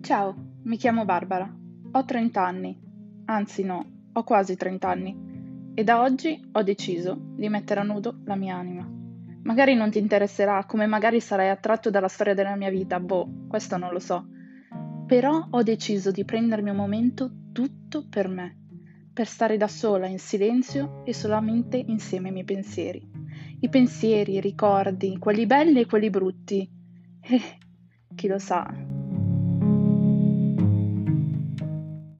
Ciao, mi chiamo Barbara. Ho 30 anni. Anzi no, ho quasi 30 anni. E da oggi ho deciso di mettere a nudo la mia anima. Magari non ti interesserà, come magari sarai attratto dalla storia della mia vita, boh, questo non lo so. Però ho deciso di prendermi un momento tutto per me, per stare da sola in silenzio e solamente insieme ai miei pensieri. I pensieri, i ricordi, quelli belli e quelli brutti. Eh, chi lo sa,